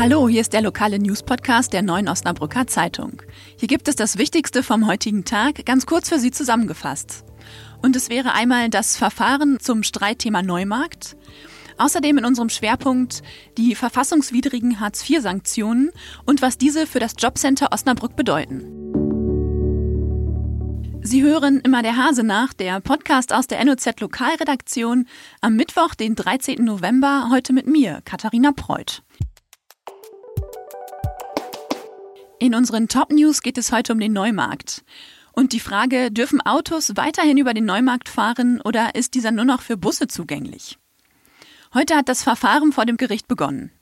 Hallo, hier ist der lokale News-Podcast der Neuen Osnabrücker Zeitung. Hier gibt es das Wichtigste vom heutigen Tag, ganz kurz für Sie zusammengefasst. Und es wäre einmal das Verfahren zum Streitthema Neumarkt, außerdem in unserem Schwerpunkt die verfassungswidrigen Hartz-IV-Sanktionen und was diese für das Jobcenter Osnabrück bedeuten. Sie hören immer der Hase nach, der Podcast aus der NOZ Lokalredaktion am Mittwoch, den 13. November, heute mit mir, Katharina Preuth. In unseren Top News geht es heute um den Neumarkt. Und die Frage, dürfen Autos weiterhin über den Neumarkt fahren oder ist dieser nur noch für Busse zugänglich? Heute hat das Verfahren vor dem Gericht begonnen.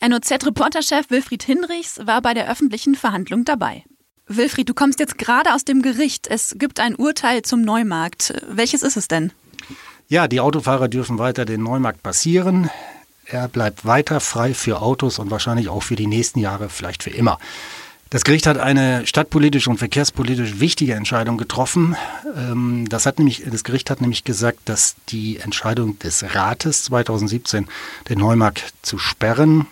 NOZ-Reporterchef Wilfried Hinrichs war bei der öffentlichen Verhandlung dabei. Wilfried, du kommst jetzt gerade aus dem Gericht. Es gibt ein Urteil zum Neumarkt. Welches ist es denn? Ja, die Autofahrer dürfen weiter den Neumarkt passieren. Er bleibt weiter frei für Autos und wahrscheinlich auch für die nächsten Jahre, vielleicht für immer. Das Gericht hat eine stadtpolitisch und verkehrspolitisch wichtige Entscheidung getroffen. Ähm, das, hat nämlich, das Gericht hat nämlich gesagt, dass die Entscheidung des Rates 2017, den Neumarkt zu sperren,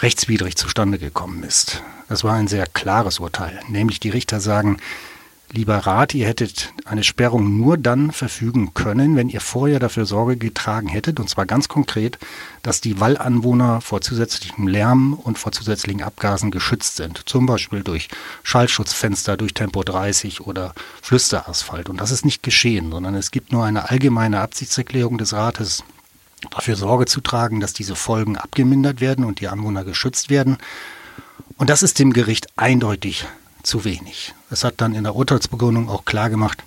rechtswidrig zustande gekommen ist. Das war ein sehr klares Urteil. Nämlich die Richter sagen, Lieber Rat, ihr hättet eine Sperrung nur dann verfügen können, wenn ihr vorher dafür Sorge getragen hättet, und zwar ganz konkret, dass die Wallanwohner vor zusätzlichem Lärm und vor zusätzlichen Abgasen geschützt sind. Zum Beispiel durch Schallschutzfenster, durch Tempo 30 oder Flüsterasphalt. Und das ist nicht geschehen, sondern es gibt nur eine allgemeine Absichtserklärung des Rates, dafür Sorge zu tragen, dass diese Folgen abgemindert werden und die Anwohner geschützt werden. Und das ist dem Gericht eindeutig zu wenig. Es hat dann in der Urteilsbegründung auch klar gemacht,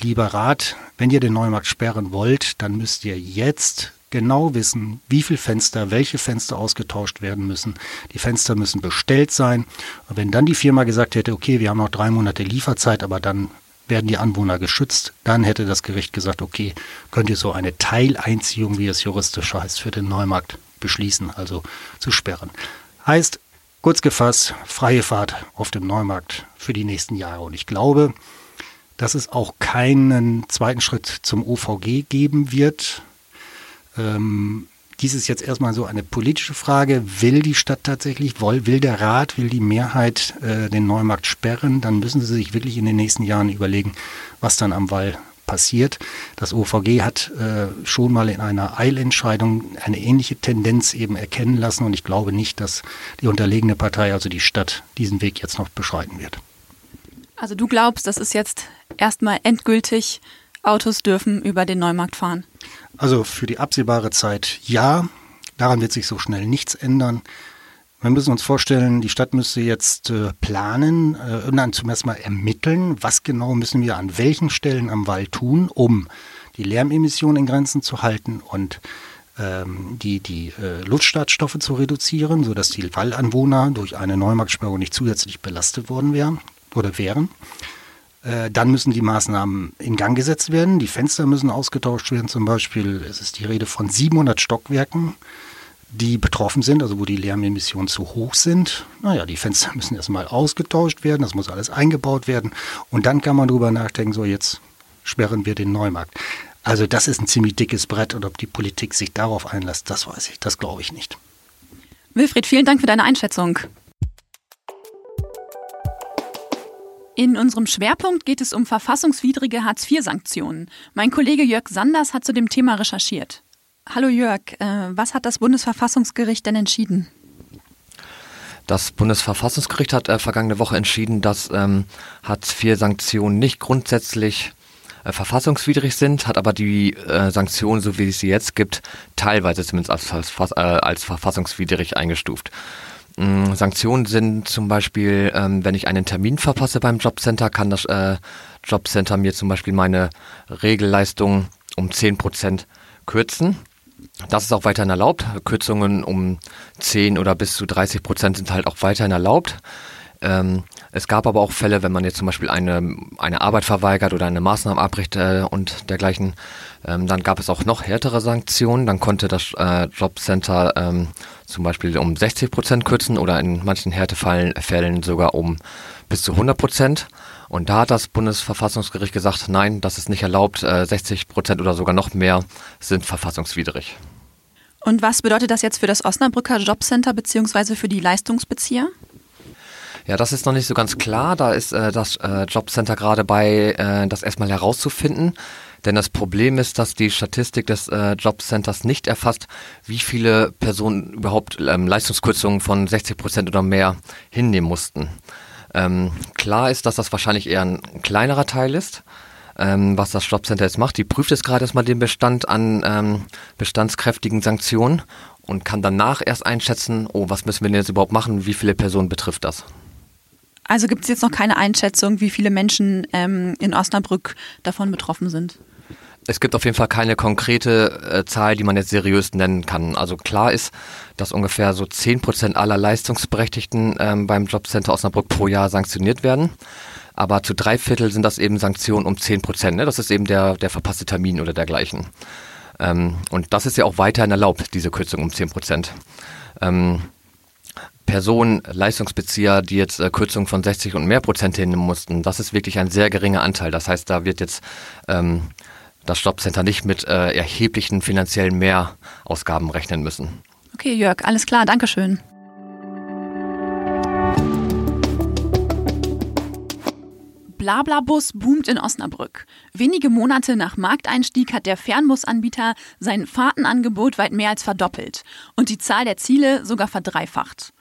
lieber Rat, wenn ihr den Neumarkt sperren wollt, dann müsst ihr jetzt genau wissen, wie viele Fenster, welche Fenster ausgetauscht werden müssen. Die Fenster müssen bestellt sein. Und wenn dann die Firma gesagt hätte, okay, wir haben noch drei Monate Lieferzeit, aber dann werden die Anwohner geschützt, dann hätte das Gericht gesagt, okay, könnt ihr so eine Teileinziehung, wie es juristisch heißt, für den Neumarkt beschließen, also zu sperren. Heißt, Kurz gefasst, freie Fahrt auf dem Neumarkt für die nächsten Jahre. Und ich glaube, dass es auch keinen zweiten Schritt zum OVG geben wird. Ähm, dies ist jetzt erstmal so eine politische Frage. Will die Stadt tatsächlich, will, will der Rat, will die Mehrheit äh, den Neumarkt sperren? Dann müssen sie sich wirklich in den nächsten Jahren überlegen, was dann am Wall passiert. Das OVG hat äh, schon mal in einer Eilentscheidung eine ähnliche Tendenz eben erkennen lassen und ich glaube nicht, dass die unterlegene Partei, also die Stadt, diesen Weg jetzt noch beschreiten wird. Also du glaubst, das ist jetzt erstmal endgültig, Autos dürfen über den Neumarkt fahren? Also für die absehbare Zeit ja. Daran wird sich so schnell nichts ändern. Wir müssen uns vorstellen, die Stadt müsste jetzt äh, planen äh, und dann zumindest mal ermitteln, was genau müssen wir an welchen Stellen am Wald tun, um die Lärmemissionen in Grenzen zu halten und ähm, die, die äh, Luftstartstoffe zu reduzieren, sodass die Wallanwohner durch eine Neumarktsperrung nicht zusätzlich belastet worden wären oder wären. Dann müssen die Maßnahmen in Gang gesetzt werden. Die Fenster müssen ausgetauscht werden. Zum Beispiel, es ist die Rede von 700 Stockwerken die betroffen sind, also wo die Lärmemissionen zu hoch sind. Naja, die Fenster müssen erstmal ausgetauscht werden, das muss alles eingebaut werden. Und dann kann man darüber nachdenken, so jetzt sperren wir den Neumarkt. Also das ist ein ziemlich dickes Brett und ob die Politik sich darauf einlässt, das weiß ich, das glaube ich nicht. Wilfried, vielen Dank für deine Einschätzung. In unserem Schwerpunkt geht es um verfassungswidrige Hartz-IV-Sanktionen. Mein Kollege Jörg Sanders hat zu dem Thema recherchiert. Hallo Jörg, äh, was hat das Bundesverfassungsgericht denn entschieden? Das Bundesverfassungsgericht hat äh, vergangene Woche entschieden, dass ähm, Hartz-IV-Sanktionen nicht grundsätzlich äh, verfassungswidrig sind, hat aber die äh, Sanktionen, so wie es sie jetzt gibt, teilweise zumindest als, als, äh, als verfassungswidrig eingestuft. Ähm, Sanktionen sind zum Beispiel, ähm, wenn ich einen Termin verpasse beim Jobcenter, kann das äh, Jobcenter mir zum Beispiel meine Regelleistung um 10 Prozent kürzen. Das ist auch weiterhin erlaubt. Kürzungen um 10 oder bis zu 30 Prozent sind halt auch weiterhin erlaubt. Ähm, es gab aber auch Fälle, wenn man jetzt zum Beispiel eine, eine Arbeit verweigert oder eine Maßnahme abbricht äh, und dergleichen, ähm, dann gab es auch noch härtere Sanktionen. Dann konnte das äh, Jobcenter ähm, zum Beispiel um 60 Prozent kürzen oder in manchen Härtefällen sogar um bis zu 100 Prozent. Und da hat das Bundesverfassungsgericht gesagt, nein, das ist nicht erlaubt. 60 äh, Prozent oder sogar noch mehr sind verfassungswidrig. Und was bedeutet das jetzt für das Osnabrücker Jobcenter bzw. für die Leistungsbezieher? Ja, das ist noch nicht so ganz klar. Da ist äh, das äh, Jobcenter gerade bei, äh, das erstmal herauszufinden. Denn das Problem ist, dass die Statistik des äh, Jobcenters nicht erfasst, wie viele Personen überhaupt ähm, Leistungskürzungen von 60 Prozent oder mehr hinnehmen mussten. Ähm, klar ist, dass das wahrscheinlich eher ein kleinerer Teil ist, ähm, was das Jobcenter jetzt macht. Die prüft jetzt gerade erstmal den Bestand an ähm, bestandskräftigen Sanktionen und kann danach erst einschätzen, oh, was müssen wir denn jetzt überhaupt machen, wie viele Personen betrifft das. Also gibt es jetzt noch keine Einschätzung, wie viele Menschen ähm, in Osnabrück davon betroffen sind? Es gibt auf jeden Fall keine konkrete äh, Zahl, die man jetzt seriös nennen kann. Also klar ist, dass ungefähr so 10 Prozent aller Leistungsberechtigten ähm, beim Jobcenter Osnabrück pro Jahr sanktioniert werden. Aber zu drei Viertel sind das eben Sanktionen um 10 Prozent. Ne? Das ist eben der, der verpasste Termin oder dergleichen. Ähm, und das ist ja auch weiterhin erlaubt, diese Kürzung um 10 Prozent. Ähm, Personen, Leistungsbezieher, die jetzt äh, Kürzungen von 60 und mehr Prozent hinnehmen mussten, das ist wirklich ein sehr geringer Anteil. Das heißt, da wird jetzt ähm, das Jobcenter nicht mit äh, erheblichen finanziellen Mehrausgaben rechnen müssen. Okay, Jörg, alles klar, Dankeschön. Blablabus boomt in Osnabrück. Wenige Monate nach Markteinstieg hat der Fernbusanbieter sein Fahrtenangebot weit mehr als verdoppelt und die Zahl der Ziele sogar verdreifacht.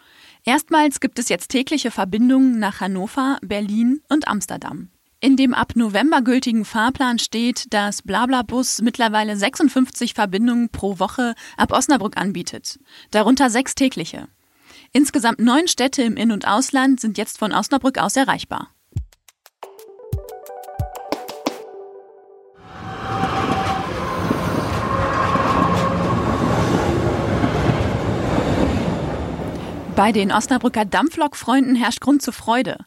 Erstmals gibt es jetzt tägliche Verbindungen nach Hannover, Berlin und Amsterdam. In dem ab November gültigen Fahrplan steht, dass Blablabus mittlerweile 56 Verbindungen pro Woche ab Osnabrück anbietet, darunter sechs tägliche. Insgesamt neun Städte im In- und Ausland sind jetzt von Osnabrück aus erreichbar. Bei den Osnabrücker Dampflokfreunden herrscht Grund zur Freude.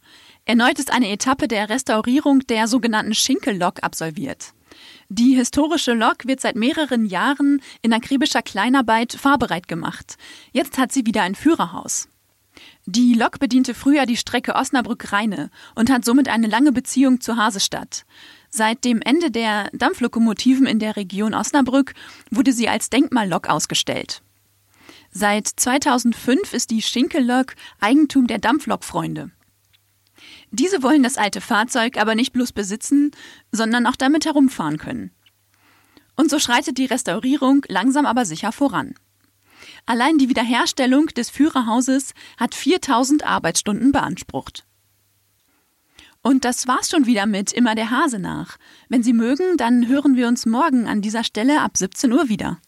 Erneut ist eine Etappe der Restaurierung der sogenannten Schinkellok absolviert. Die historische Lok wird seit mehreren Jahren in akribischer Kleinarbeit fahrbereit gemacht. Jetzt hat sie wieder ein Führerhaus. Die Lok bediente früher die Strecke Osnabrück-Rheine und hat somit eine lange Beziehung zur Hasestadt. Seit dem Ende der Dampflokomotiven in der Region Osnabrück wurde sie als Denkmallok ausgestellt. Seit 2005 ist die Schinkellok Eigentum der Dampflokfreunde. Diese wollen das alte Fahrzeug aber nicht bloß besitzen, sondern auch damit herumfahren können. Und so schreitet die Restaurierung langsam aber sicher voran. Allein die Wiederherstellung des Führerhauses hat 4000 Arbeitsstunden beansprucht. Und das war's schon wieder mit Immer der Hase nach. Wenn Sie mögen, dann hören wir uns morgen an dieser Stelle ab 17 Uhr wieder.